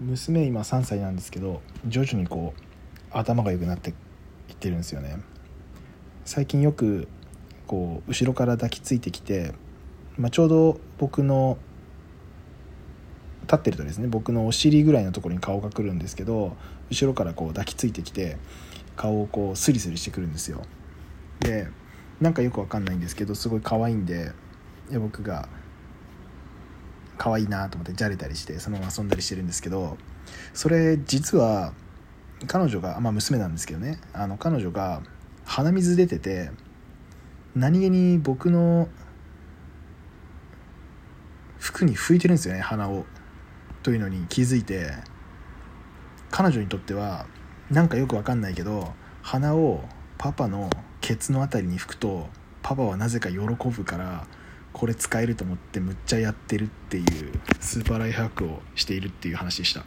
娘今3歳なんですけど徐々にこう頭が良くなっていってるんですよね。最近よくこう後ろから抱きついてきて、まあ、ちょうど僕の立ってるとですね僕のお尻ぐらいのところに顔が来るんですけど後ろからこう抱きついてきて顔をこうスリスリしてくるんですよ。でなんかよくわかんないんですけどすごい可愛いんでで僕が可愛いなと思ってじゃれたりしてそのまま遊んだりしてるんですけどそれ実は彼女がまあ娘なんですけどね。あの彼女が鼻水出てて何気に僕の服に拭いてるんですよね鼻を。というのに気づいて彼女にとってはなんかよくわかんないけど鼻をパパのケツの辺りに拭くとパパはなぜか喜ぶからこれ使えると思ってむっちゃやってるっていうスーパーライフハックをしているっていう話でした。